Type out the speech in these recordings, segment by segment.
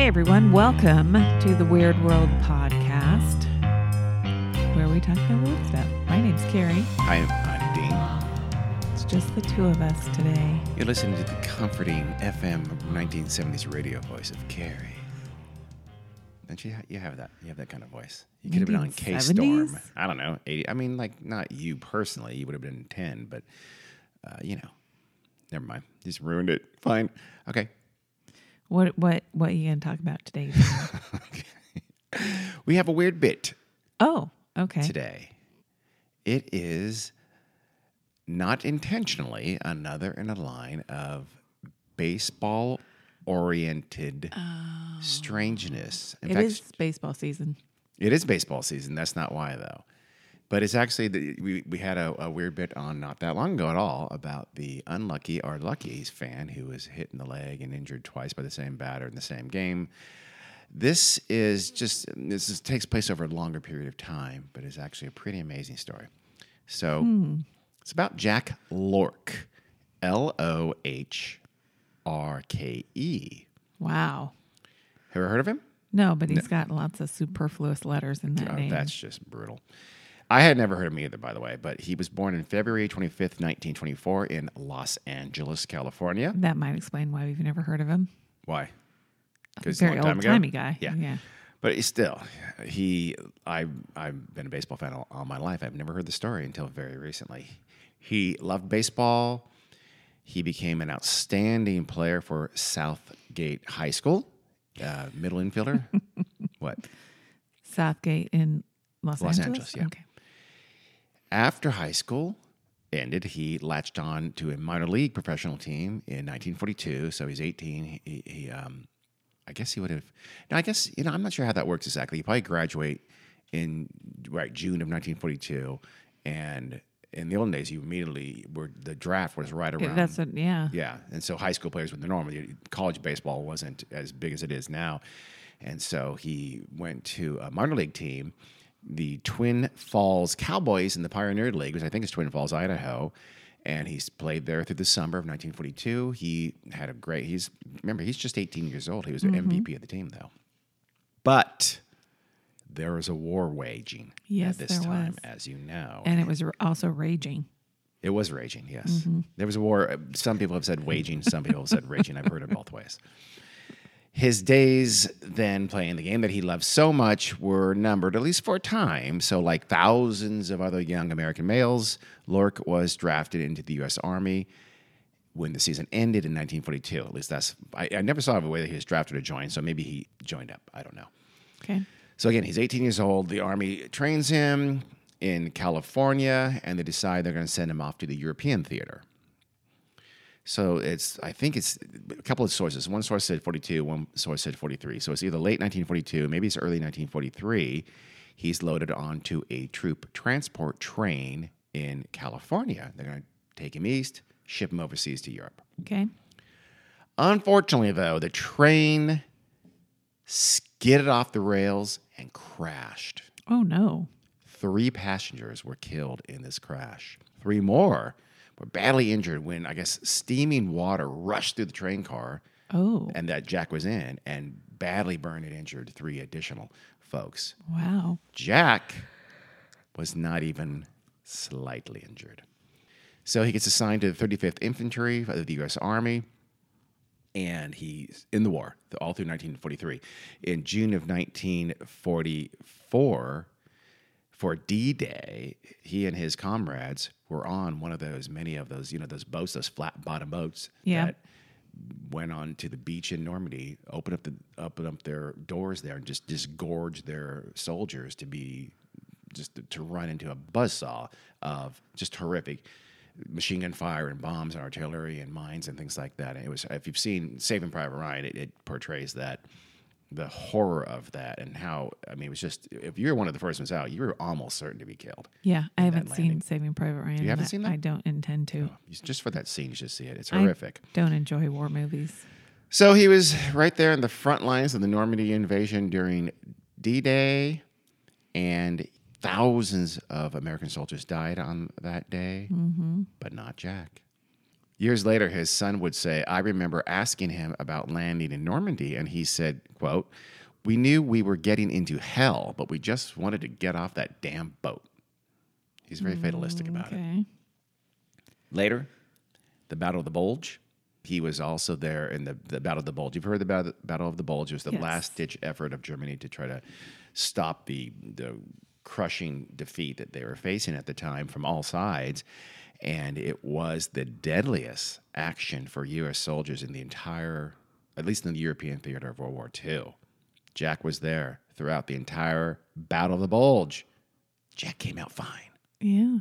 Hey everyone, welcome to the Weird World podcast, where we talk about weird stuff. My name's Carrie. Hi, I'm Dean. It's just the two of us today. You're listening to the comforting FM 1970s radio voice of Carrie. Don't you? Ha- you have that. You have that kind of voice. You could have been on K Storm. I don't know. 80. I mean, like not you personally. You would have been 10, but uh, you know. Never mind. Just ruined it. Fine. Okay. What what what are you gonna talk about today? We have a weird bit oh, okay. today. It is not intentionally another in a line of baseball oriented strangeness. In It fact, is baseball season. it is baseball season. That's not why, though. But it's actually, the, we, we had a, a weird bit on not that long ago at all about the unlucky or lucky fan who was hit in the leg and injured twice by the same batter in the same game. This is just, this is, takes place over a longer period of time, but it's actually a pretty amazing story. So hmm. it's about Jack Lohrke, L O H R K E. Wow. Have you ever heard of him? No, but he's got lots of superfluous letters in that Oh, name. that's just brutal. I had never heard of him either, by the way, but he was born in February 25th, 1924, in Los Angeles, California. that might explain why we've never heard of him. Why? Because Very old timey guy. Yeah. Yeah. But still, he, I, I've been a baseball fan all, all my life. I've never heard the story until very recently. He loved baseball. He became an outstanding player for Southgate High School, uh, middle infielder. what? Southgate in Los, Los Angeles. Angeles, yeah. Okay. After high school ended, he latched on to a minor league professional team in 1942. So he's 18. He, he um, I guess he would have. Now, I guess you know, I'm not sure how that works exactly. You probably graduate in right June of 1942, and in the olden days, you immediately were the draft was right around. That's what. Yeah. Yeah, and so high school players were the norm. College baseball wasn't as big as it is now, and so he went to a minor league team, the Twin Falls Cowboys in the Pioneer League, which I think is Twin Falls, Idaho, and he's played there through the summer of 1942. He had a great. He's remember he's just 18 years old. He was the MVP mm-hmm. of the team though, but there was a war waging Yes, at this time, was. as you know. And it was also raging. It was raging, yes. Mm-hmm. There was a war. Some people have said waging, some people have said raging. I've heard it both ways. His days then playing the game that he loved so much were numbered, at least for a time. So, like thousands of other young American males, Lohrke was drafted into the U.S. Army when the season ended in 1942. At least that's, I, I never saw a way that he was drafted or joined. So maybe he joined up. I don't know. Okay. So again, he's 18 years old. The army trains him in California, and they decide they're going to send him off to the European theater. So it's, I think it's a couple of sources. One source said 42, one source said 43. So it's either late 1942, maybe it's early 1943. He's loaded onto a troop transport train in California. They're going to take him east, ship him overseas to Europe. Okay. Unfortunately, though, the train skidded off the rails and crashed. Oh no. Three passengers were killed in this crash. Three more were badly injured when, I guess, steaming water rushed through the train car Oh. and that Jack was in and badly burned and injured three additional folks. Wow. Jack was not even slightly injured. So he gets assigned to the 35th Infantry of the U.S. Army, and he's in the war all through 1943. In June of 1944, for D-Day, he and his comrades were on one of those, many of those, you know, those boats, those flat bottom boats Yeah. that went on to the beach in Normandy, opened up the opened up their doors there, and just disgorged their soldiers to be just to, to run into a buzzsaw of just horrific machine gun fire and bombs and artillery and mines and things like that. And it was if you've seen Saving Private Ryan, it, it portrays that the horror of that and how I mean it was just if you're one of the first ones out, you were almost certain to be killed. Yeah, I haven't seen landing. Saving Private Ryan. You haven't seen that? I don't intend to. Oh, you- Just for that scene, you should see it. It's I horrific. don't enjoy war movies. So he was right there in the front lines of the Normandy invasion during D Day, and thousands of American soldiers died on that day, mm-hmm. but not Jack. Years later, his son would say, I remember asking him about landing in Normandy, and he said, quote, We knew we were getting into hell, but we just wanted to get off that damn boat. He's very fatalistic mm, about it. Later, the Battle of the Bulge. He was also there in the, the Battle of the Bulge. You've heard the Battle, Battle of the Bulge. It was the Yes. last ditch effort of Germany to try to stop the, the crushing defeat that they were facing at the time from all sides. And it was the deadliest action for U.S. soldiers in the entire, at least in the European theater of World War II. Jack was there throughout the entire Battle of the Bulge. Jack came out fine. Yeah.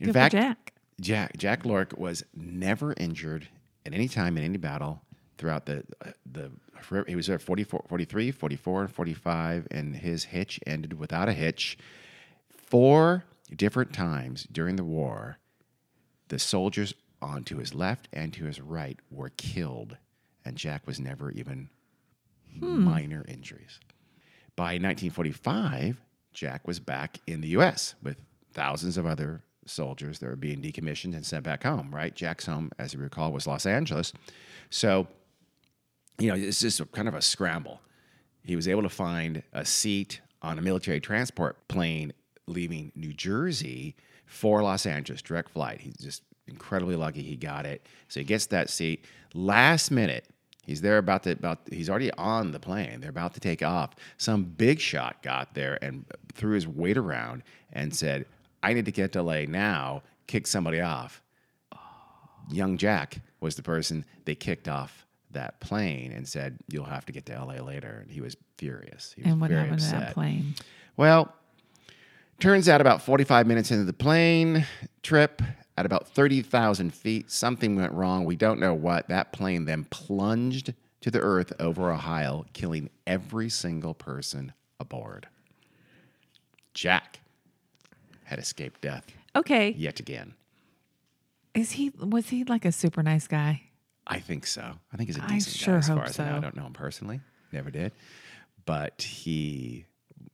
In Good fact, Jack. Jack Jack Lohrke was never injured at any time in any battle throughout the uh, the he was there 44, 43, 44, and 45 and his hitch ended without a hitch. Four different times during the war, the soldiers on to his left and to his right were killed and Jack was never even minor injuries. By 1945, Jack was back in the U.S. with thousands of other soldiers that were being decommissioned and sent back home, right? Jack's home, as you recall, was Los Angeles. So, you know, it's just kind of a scramble. He was able to find a seat on a military transport plane leaving New Jersey for Los Angeles, direct flight. He's just incredibly lucky he got it. So he gets that seat. Last minute, he's there about to about he's already on the plane. They're about to take off. Some big shot got there and threw his weight around and said, I need to get to LA now, kick somebody off young Jack was the person they kicked off that plane and said, "You'll have to get to LA later." And he was furious. He was And what happened to that plane? Well, turns out about 45 minutes into the plane trip, at about 30,000 feet, something went wrong. We don't know what. That plane then plunged to the earth over Ohio, killing every single person aboard. Jack had escaped death Okay. yet again. Is he was he like a super nice guy? I think so. I think he's a I decent sure guy as hope far as I know. I so. don't know him personally. Never did. But he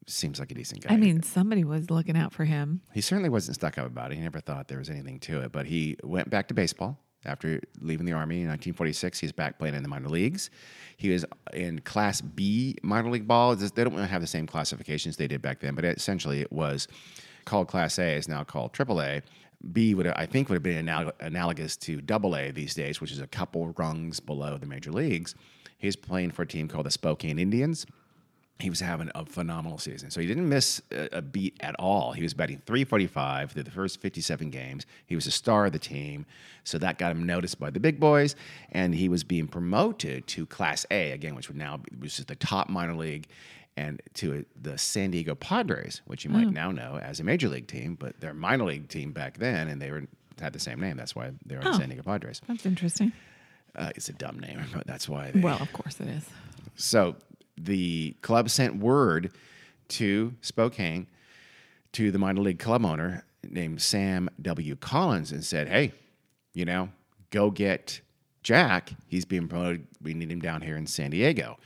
seems like a decent guy. I mean, somebody was looking out for him. he certainly wasn't stuck up about it. He never thought there was anything to it. But he went back to baseball after leaving the Army in 1946. He's back playing in the minor leagues. He was in Class B minor league ball. They don't really have the same classifications they did back then, but essentially it was called Class A, is now called Triple A. B would I think would have been anal- analogous to Double A these days, which is a couple rungs below the major leagues. He's playing for a team called the Spokane Indians he was having a phenomenal season. So he didn't miss a, a beat at all. He was batting 345 through the first 57 games. He was a star of the team. So that got him noticed by the big boys. And he was being promoted to Class A again, which would now be, which is the top minor league, and to the San Diego Padres, which you might now know as a major league team, but their minor league team back then, and they were had the same name. That's why they were the Oh. San Diego Padres. That's interesting. Uh, it's a dumb name, but that's why. They, Well, of course it is. so the club sent word to Spokane to the minor league club owner named Sam W. Collins and said, Hey, you know, go get Jack. He's being promoted. We need him down here in San Diego.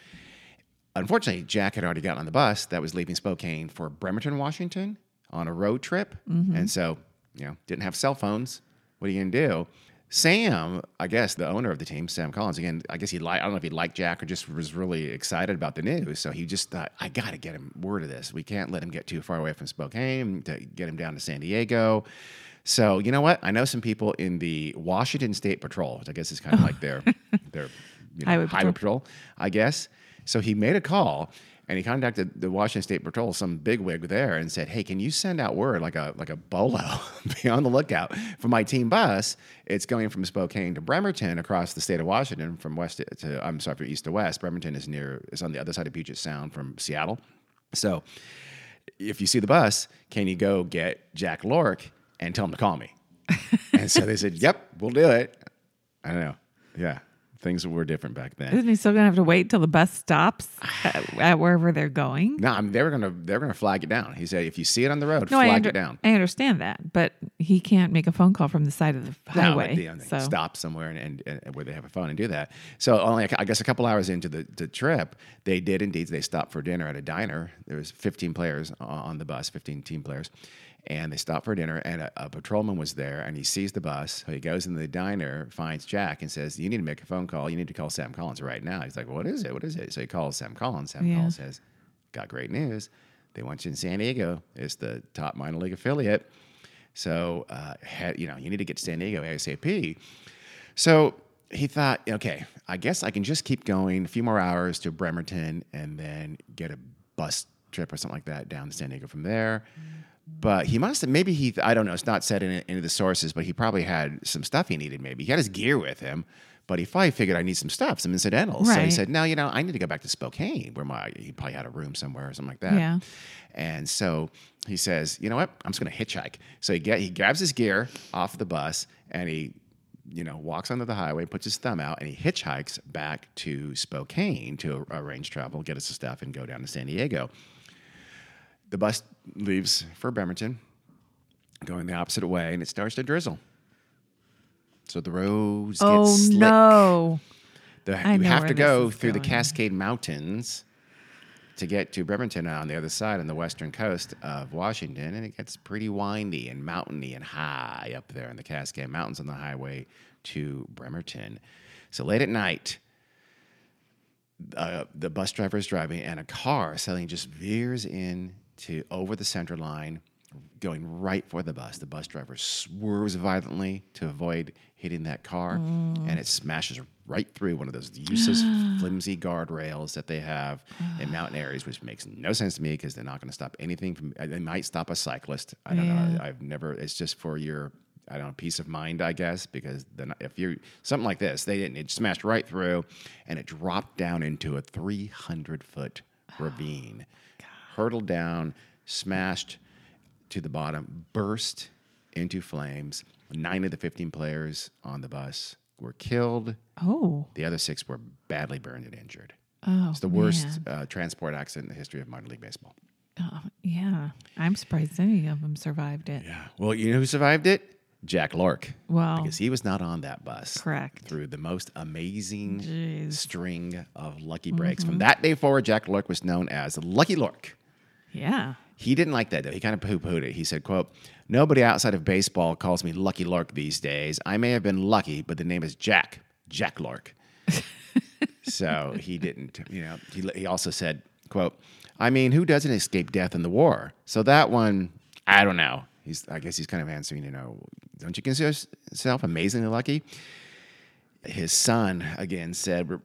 Unfortunately, Jack had already gotten on the bus that was leaving Spokane for Bremerton, Washington on a road trip. Mm-hmm. And so, you know, didn't have cell phones. What are you going to do? Sam, I guess the owner of the team, Sam Collins, again, I guess he liked, I don't know if he liked Jack or just was really excited about the news. So he just thought, I got to get him word of this. We can't let him get too far away from Spokane to get him down to San Diego. So you know what? I know some people in the Washington State Patrol, which I guess is kind of like their their you know, Highway highway, patrol. I guess. So he made a call and he contacted the Washington State Patrol, some bigwig there, and said, "Hey, can you send out word like a like a bolo? Be on the lookout for my team bus. It's going from Spokane to Bremerton across the state of Washington from west to, to I'm sorry, from east to west. Bremerton is near is on the other side of Puget Sound from Seattle. So if you see the bus, can you go get Jack Lohrke and tell him to call me? and so they said, Yep, we'll do it. I don't know. Yeah. Things were different back then. Isn't he still gonna have to wait till the bus stops at, at wherever they're going? No, I mean, they were gonna they were gonna flag it down. He said, if you see it on the road, No, flag under- it down. I understand that, but he can't make a phone call from the side of the highway. but, you know, they so stop somewhere and, and, and where they have a phone and do that. So only I guess a couple hours into the, the trip, they did indeed. They stopped for dinner at a diner. There was 15 players on the bus, 15 team players, And they stop for dinner, and a, a patrolman was there, and he sees the bus. So he goes into the diner, finds Jack, and says, "You need to make a phone call. You need to call Sam Collins right now." He's like, "What is it? What is it?" So he calls Sam Collins. Sam Yeah. Collins says, "Got great news. They want you in San Diego. It's the top minor league affiliate. So, uh, you know, you need to get to San Diego ASAP." So he thought, okay, I guess I can just keep going a few more hours to Bremerton and then get a bus trip or something like that down to San Diego from there. But he must have, maybe he, I don't know, it's not said in any of the sources, but he probably had some stuff he needed maybe. He had his gear with him, but he probably figured I need some stuff, some incidentals. So he said, no, you know, I need to go back to Spokane where my, he probably had a room somewhere or something like that. Yeah. And so he says, you know what? I'm just going to hitchhike. So he get he grabs his gear off the bus and he, you know, walks onto the highway, puts his thumb out, and he hitchhikes back to Spokane to arrange travel, get us the stuff, and go down to San Diego. The bus leaves for Bremerton, going the opposite way, and it starts to drizzle. So the roads Oh get slick. Oh no. The, I you have to go through the. Cascade Mountains to get to Bremerton on the other side on the western coast of Washington, and it gets pretty windy and mountainy and high up there in the Cascade Mountains on the highway to Bremerton. So late at night, uh, the bus driver is driving, and a car suddenly just veers in to over the center line, going right for the bus. The bus driver swerves violently to avoid hitting that car, and it smashes right through one of those useless, flimsy guardrails that they have in mountain areas, which makes no sense to me because they're not going to stop anything from. uh, They might stop a cyclist. I don't know. Yeah. I've never. It's just for your. I don't know, peace of mind, I guess, because then if you're something like this, they didn't. It smashed right through, and it dropped down into a 300 foot ravine, hurtled down, smashed to the bottom, burst into flames. Nine of the 15 players on the bus were killed. Oh. The other six were badly burned and injured. Oh. It's the worst uh, transport accident in the history of minor league baseball. Oh, yeah. I'm surprised any of them survived it. Yeah. Well, you know who survived it? Jack Lohrke. Well, because he was not on that bus. correct. Through the most amazing Jeez. string of lucky breaks. From that day forward, Jack Lohrke was known as Lucky Lohrke. Yeah. He didn't like that though. He kind of poo-pooed it. He said, "quote Nobody outside of baseball calls me Lucky Lohrke these days. I may have been lucky, but the name is Jack. Jack Lohrke. so he didn't. You know. He, he also said, "quote I mean, who doesn't escape death in the war? So that one, I don't know. He's. I guess he's kind of answering. You know, don't you consider yourself amazingly lucky?" His son again said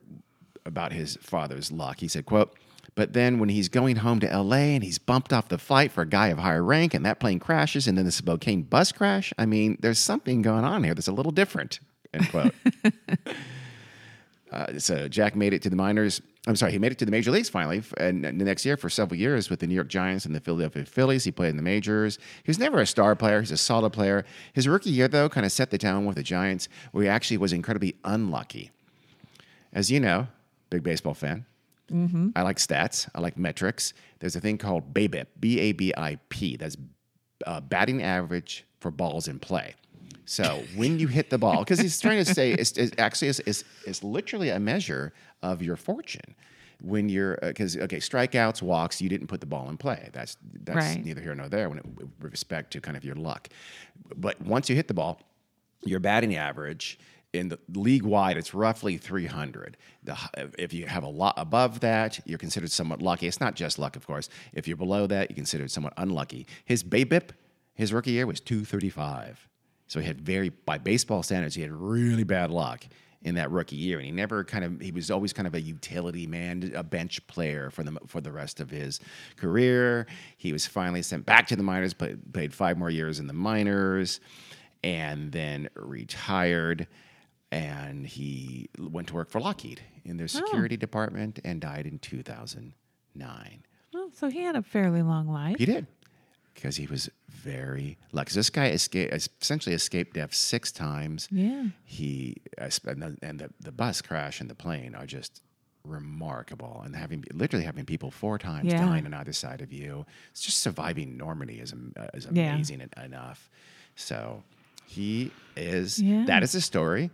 about his father's luck. He said, "quote." But then when he's going home to LA and he's bumped off the flight for a guy of higher rank and that plane crashes and then the Spokane bus crash, I mean, there's something going on here that's a little different, end quote. uh, so Jack made it to the minors. I'm sorry, he made it to the major leagues finally, and the next year for several years with the New York Giants and the Philadelphia Phillies. He played in the majors. He was never a star player. He's a solid player. His rookie year, though, kind of set the tone with the Giants, where he actually was incredibly unlucky. As you know, big baseball fan. I like stats. I like metrics. There's a thing called BABIP, B A B I P. That's uh, batting average for balls in play. So when you hit the ball, because he's trying to say it's, it's actually it's, it's, it's literally a measure of your fortune. When you're because okay, strikeouts, walks, you didn't put the ball in play. That's that's Right. neither here nor there when it, with respect to kind of your luck. But once you hit the ball, your batting average in the league wide it's roughly 300 the, if you have a lot above that you're considered somewhat lucky. It's not just luck of course. If you're below that you're considered somewhat unlucky. His babip his rookie year was 235 so he had very by baseball standards he had really bad luck in that rookie year and he never kind of he was always kind of a utility man a bench player for the for the rest of his career. He was finally sent back to the minors but played five more years in the minors and then retired. And he went to work for Lockheed in their security department and died in 2009. Well, so he had a fairly long life. He did because he was very lucky. This guy escaped, essentially escaped death six times. Yeah. He uh, and the, and the, the bus crash and the plane are just remarkable. And having literally having people four times Yeah. dying on either side of you, it's just surviving Normandy is uh, is amazing en- enough. So he is. Yeah. That is the story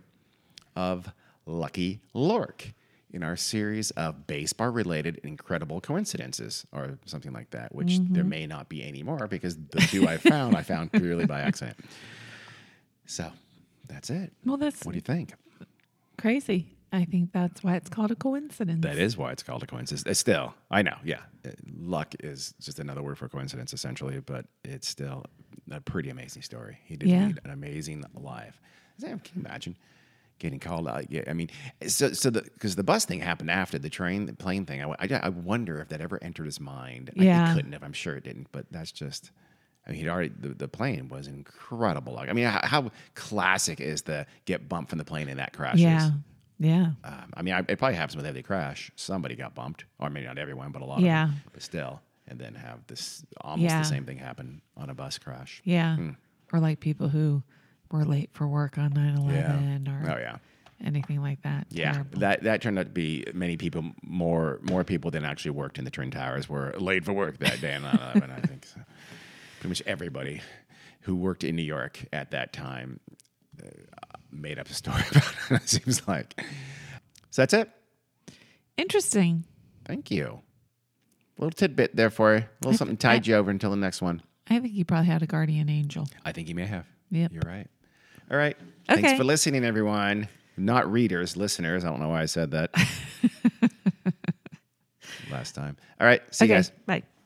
of Lucky Lohrke. in our series of baseball related incredible coincidences or something like that, which there may not be anymore because the two I found, I found purely by accident. So that's it. Well, that's What do you think? crazy. I think that's why it's called a coincidence. That is why it's called a coincidence. It's still, I know, yeah. Uh, Luck is just another word for coincidence, essentially, but it's still a pretty amazing story. He did Yeah. lead an amazing life. Can you imagine getting called out? Yeah, I mean, so so the because the bus thing happened after the train, the plane thing. I, I, I wonder if that ever entered his mind. Yeah. it couldn't have. I'm sure it didn't. But that's just. I mean, he'd already the, the plane was incredible. Like, I mean, how, how classic is the get bumped from the plane and that crashes? Yeah. Yeah. Um, I mean, I, it probably happens with every crash. Somebody got bumped, or maybe not everyone, but a lot. Yeah. of them, but still, and then have this almost Yeah. the same thing happen on a bus crash. Yeah. Hmm. Or like people who were late for work on 9 11 or Oh yeah. anything like that. Yeah, Terrible. that that turned out to be many people, more more people than actually worked in the Twin Towers were late for work that day on 9/11. I think so. pretty much everybody who worked in New York at that time uh, made up a story about it. It seems like. So that's it. Interesting. Thank you. A little tidbit there for you. A little something I- you over until the next one. I think he probably had a guardian angel. I think you may have. Yep. You're right. All right. Thanks for listening, everyone. Not readers, listeners. I don't know why I said that last time. All right. See you guys. Bye.